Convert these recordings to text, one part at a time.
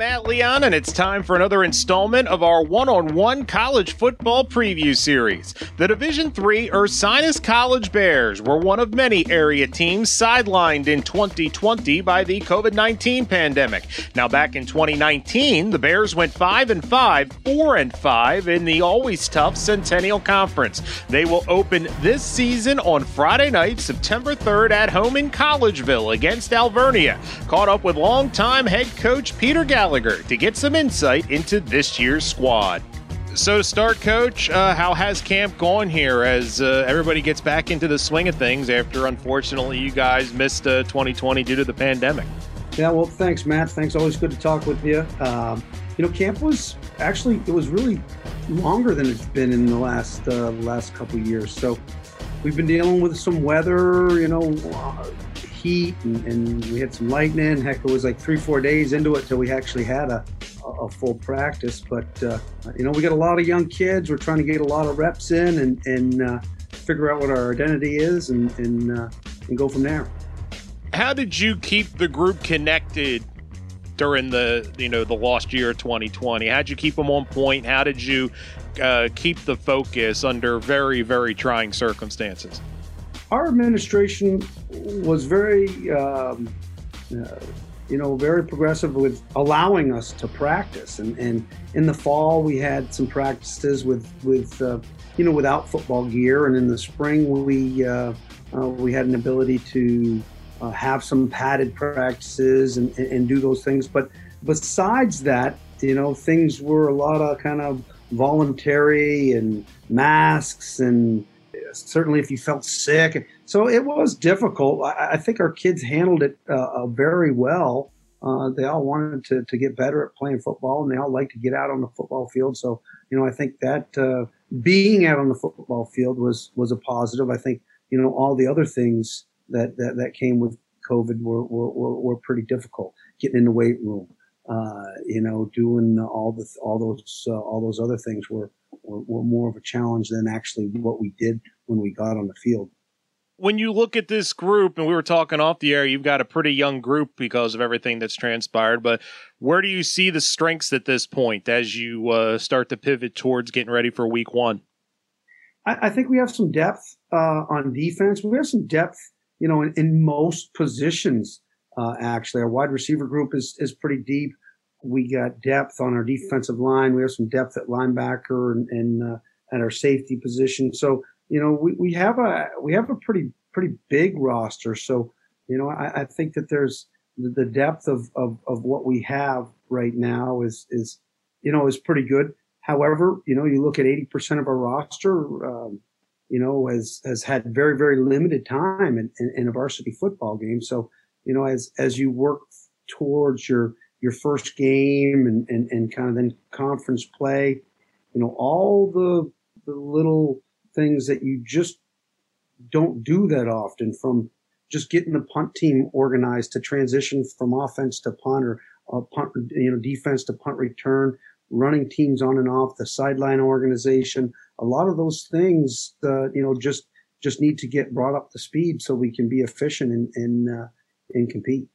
Matt Leon, and it's time for another installment of our one-on-one college football preview series. The Division III Ursinus College Bears were one of many area teams sidelined in 2020 by the COVID-19 pandemic. Now, back in 2019, the Bears went five and five, four and five in the always tough Centennial Conference. They will open this season on Friday night, September 3rd, at home in Collegeville against Alvernia. Caught up with longtime head coach Peter Gallagher Gallagher to get some insight into this year's squad. So, to start, Coach, uh, how has camp gone here as uh, everybody gets back into the swing of things after, unfortunately, you guys missed uh, 2020 due to the pandemic? Yeah, well, thanks, Matt. Thanks. Always good to talk with you. Um, you know, camp was actually it was really longer than it's been in the last uh, last couple years. So, we've been dealing with some weather. You know, heat and, and, we had some lightning. Heck, it was like three, four days into it till we actually had a, a full practice. But, uh, you know, we got a lot of young kids. We're trying to get a lot of reps in and, and uh, figure out what our identity is and, and, uh, and go from there. How did you keep the group connected during the you know the lost year of 2020 how'd you keep them on point how did you uh, keep the focus under very very trying circumstances our administration was very, um, uh, you know, very progressive with allowing us to practice. And, and in the fall, we had some practices with, with uh, you know, without football gear. And in the spring, we uh, uh we had an ability to uh, have some padded practices and, and do those things. But besides that, you know, things were a lot of kind of voluntary and masks and certainly if you felt sick. So it was difficult. I, I think our kids handled it uh, uh, very well. Uh, they all wanted to, to get better at playing football and they all like to get out on the football field. So, you know, I think that uh, being out on the football field was, was a positive. I think, you know, all the other things that, that, that came with COVID were, were, were, were pretty difficult. Getting in the weight room, uh, you know, doing all the, all those, uh, all those other things were, were, were more of a challenge than actually what we did when we got on the field. When you look at this group, and we were talking off the air, you've got a pretty young group because of everything that's transpired. But where do you see the strengths at this point as you uh, start to pivot towards getting ready for Week One? I, I think we have some depth uh, on defense. We have some depth, you know, in, in most positions. Uh, actually, our wide receiver group is is pretty deep. We got depth on our defensive line. We have some depth at linebacker and, and uh, at our safety position. So you know, we, we have a we have a pretty pretty big roster. So, you know, I, I think that there's the depth of, of, of what we have right now is is you know is pretty good. However, you know, you look at 80% of our roster, um, you know, has has had very very limited time in, in, in, a varsity football game. So, you know, as as you work towards your your first game and, and, and kind of then conference play, you know, all the the little things that you just don't do that often from just getting the punt team organized to transition from offense to punt or uh, punt, you know, defense to punt return, running teams on and off the sideline organization. A lot of those things, uh, you know, just just need to get brought up to speed so we can be efficient and and, uh, and compete.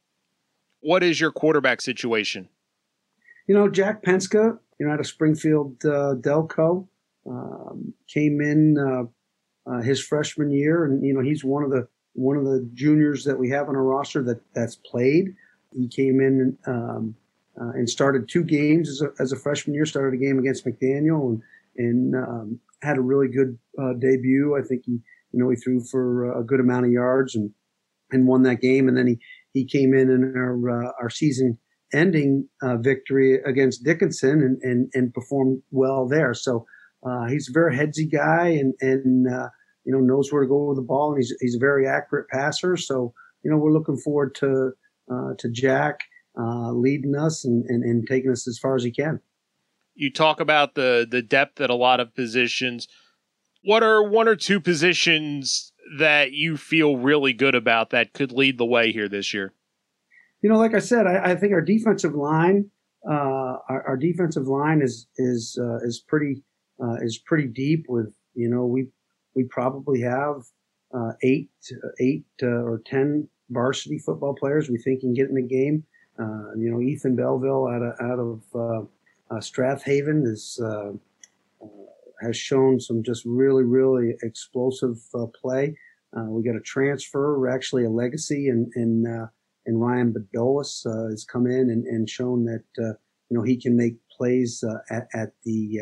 What is your quarterback situation? You know, Jack Penska, you know, out of Springfield uh, Delco, um, came in uh, uh, his freshman year, and you know he's one of the one of the juniors that we have on our roster that that's played. He came in um, uh, and started two games as a, as a, freshman year. Started a game against McDaniel and and um, had a really good uh, debut. I think he you know he threw for a good amount of yards and and won that game. And then he he came in in our uh, our season ending uh, victory against Dickinson and, and and performed well there. So uh, he's a very headsy guy and and uh, you know knows where to go with the ball, and he's he's a very accurate passer. So you know we're looking forward to uh, to Jack uh, leading us and, and and taking us as far as he can. You talk about the the depth at a lot of positions. What are one or two positions that you feel really good about that could lead the way here this year? You know, like I said, I, I think our defensive line, uh, our, our, defensive line is is uh, is pretty uh, is pretty deep. With you know, we we probably have uh, eight, eight uh, or ten varsity football players we think can get in the game. Uh, you know, Ethan Belleville out of out of uh, Strath Haven is has shown some just really really explosive play. we got a transfer, actually a legacy, and and and Ryan Bedolis has come in and, and shown that you know he can make plays at, at the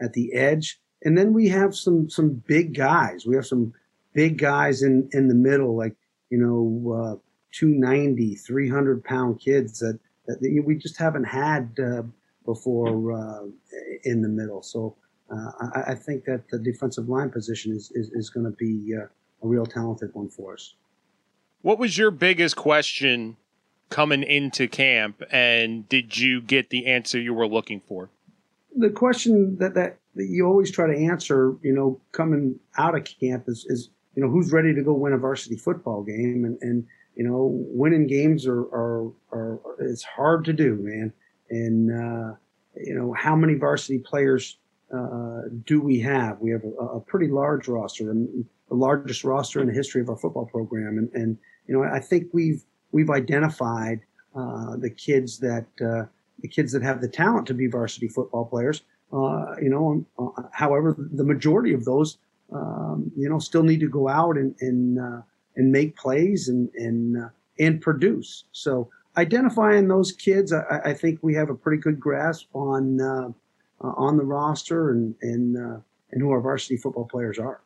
at the edge. And then we have some some big guys. We have some big guys in in the middle, like you know, uh, 290, 300 pound kids that, that we just haven't had uh, before uh, in the middle. So uh, I, I, think that the defensive line position is is, is going to be uh, a real talented one for us. What was your biggest question coming into camp, and did you get the answer you were looking for? The question that, that, that you always try to answer, you know, coming out of camp is, is you know, who's ready to go win a varsity football game? And, and you know, winning games are, are, are it's hard to do, man. And, uh, you know, how many varsity players uh, do we have? We have a, a pretty large roster, and the largest roster in the history of our football program. And, and you know, I think we've we've identified uh, the kids that uh, the kids that have the talent to be varsity football players. Uh, you know, uh, however, the majority of those um, you know, still need to go out and and uh, and make plays and and uh, and produce. So identifying those kids, I, I, think we have a pretty good grasp on uh, uh on the roster and and uh, and who our varsity football players are.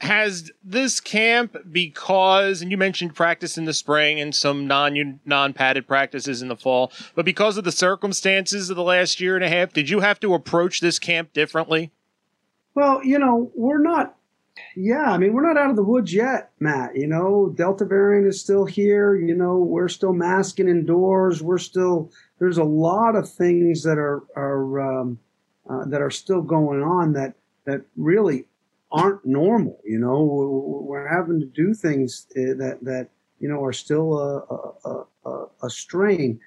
Has this camp because and you mentioned practice in the spring and some non non padded practices in the fall, but because of the circumstances of the last year and a half, did you have to approach this camp differently? Well, you know, we're not. Yeah, I mean, we're not out of the woods yet, Matt. You know, Delta variant is still here. You know, we're still masking indoors. We're still there's a lot of things that are are um, uh, that are still going on that that really aren't normal. You know, we're, having to do things uh, that that you know are still a a, a, a strain.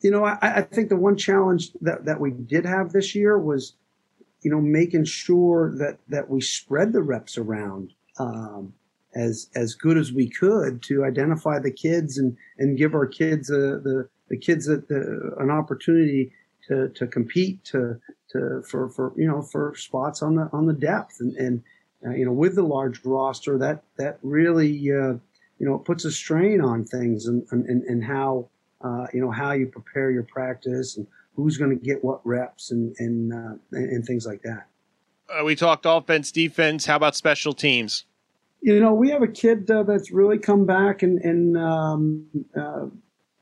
You know, I, I think the one challenge that that we did have this year was you know, making sure that that we spread the reps around um, as as good as we could to identify the kids and and give our kids a, the the kids a, the, an opportunity to to compete to to for for you know for spots on the on the depth and and uh, you know with the large roster that that really uh, you know puts a strain on things and and, and how uh, you know how you prepare your practice and who's going to get what reps and and uh, and things like that. Uh, we talked offense, defense. How about special teams? You know, we have a kid uh, that's really come back, and and um, uh,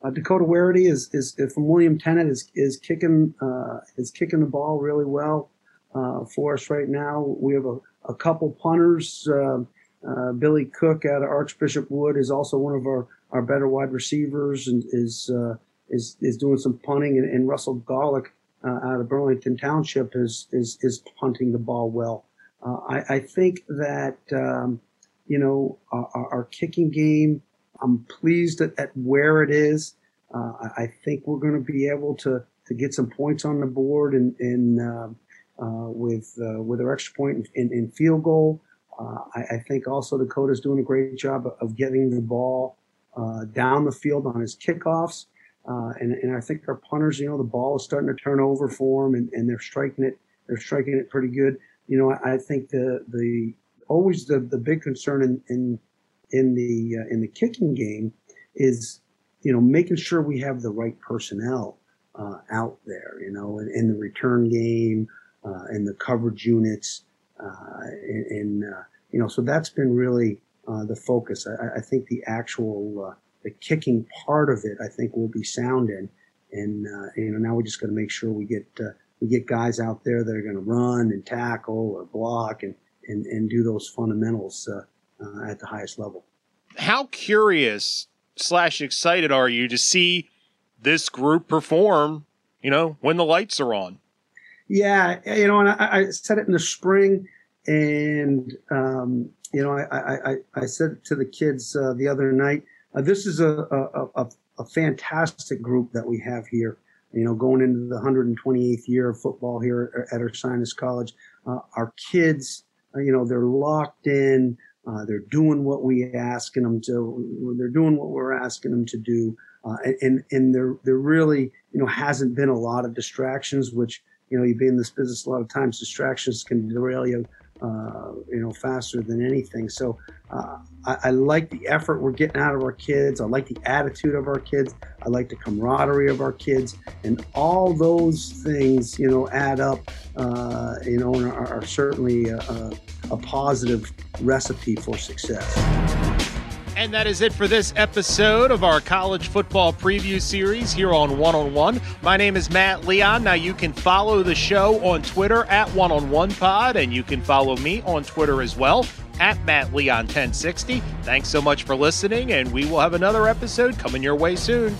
uh, Dakota Warity is, is, is from William Tennent is is kicking uh, is kicking the ball really well uh, for us right now. We have a, a couple punters. Billy Cook out of Archbishop Wood is also one of our, our better wide receivers and is is is doing some punting, and, and Russell Garlick uh, out of Burlington Township is is is punting the ball well. Uh, I, I, think that um, you know our, our, kicking game. I'm pleased at, at where it is. Uh, I, think we're going to be able to to get some points on the board and, and uh, uh, with uh, with our extra point in, in field goal. I, I, think also Dakota's doing a great job of, getting the ball down the field on his kickoffs. Uh, and, and I think our punters, you know, the ball is starting to turn over for them, and, and they're striking it. They're striking it pretty good. You know, I, I think the the always the, the big concern in in in the uh, in the kicking game is you know making sure we have the right personnel uh, out there. You know, in, in the return game, uh, in the coverage units, uh, and, uh, you know, so that's been really uh, the focus. I, I think the actual the kicking part of it, I think, will be sound in. And uh, you know, now we just got to make sure we get we get guys out there that are going to run and tackle or block and and, and do those fundamentals at the highest level. How curious slash excited are you to see this group perform? You know, when the lights are on. Yeah, you know, and I, I said it in the spring, and um, you know, I, I, I said to the kids uh, the other night, uh, this is a, a, a, a, fantastic group that we have here. You know, going into the 128th year of football here at our Ursinus College, uh, our kids, uh, you know, they're locked in. Uh, they're doing what we asking them to. They're doing what we're asking them to do, uh, and and there there really you know hasn't been a lot of distractions. Which you know you be in this business a lot of times distractions can derail you uh, you know, faster than anything. So uh, I, I, like the effort we're getting out of our kids. I like the attitude of our kids. I like the camaraderie of our kids, and all those things, you know, add up, uh, you know, and are, are certainly a, a positive recipe for success. And that is it for this episode of our college football preview series here on One on One. My name is Matt Leon. Now you can follow the show on Twitter at One on One Pod, and you can follow me on Twitter as well at Matt Leon 1060. Thanks so much for listening, and we will have another episode coming your way soon.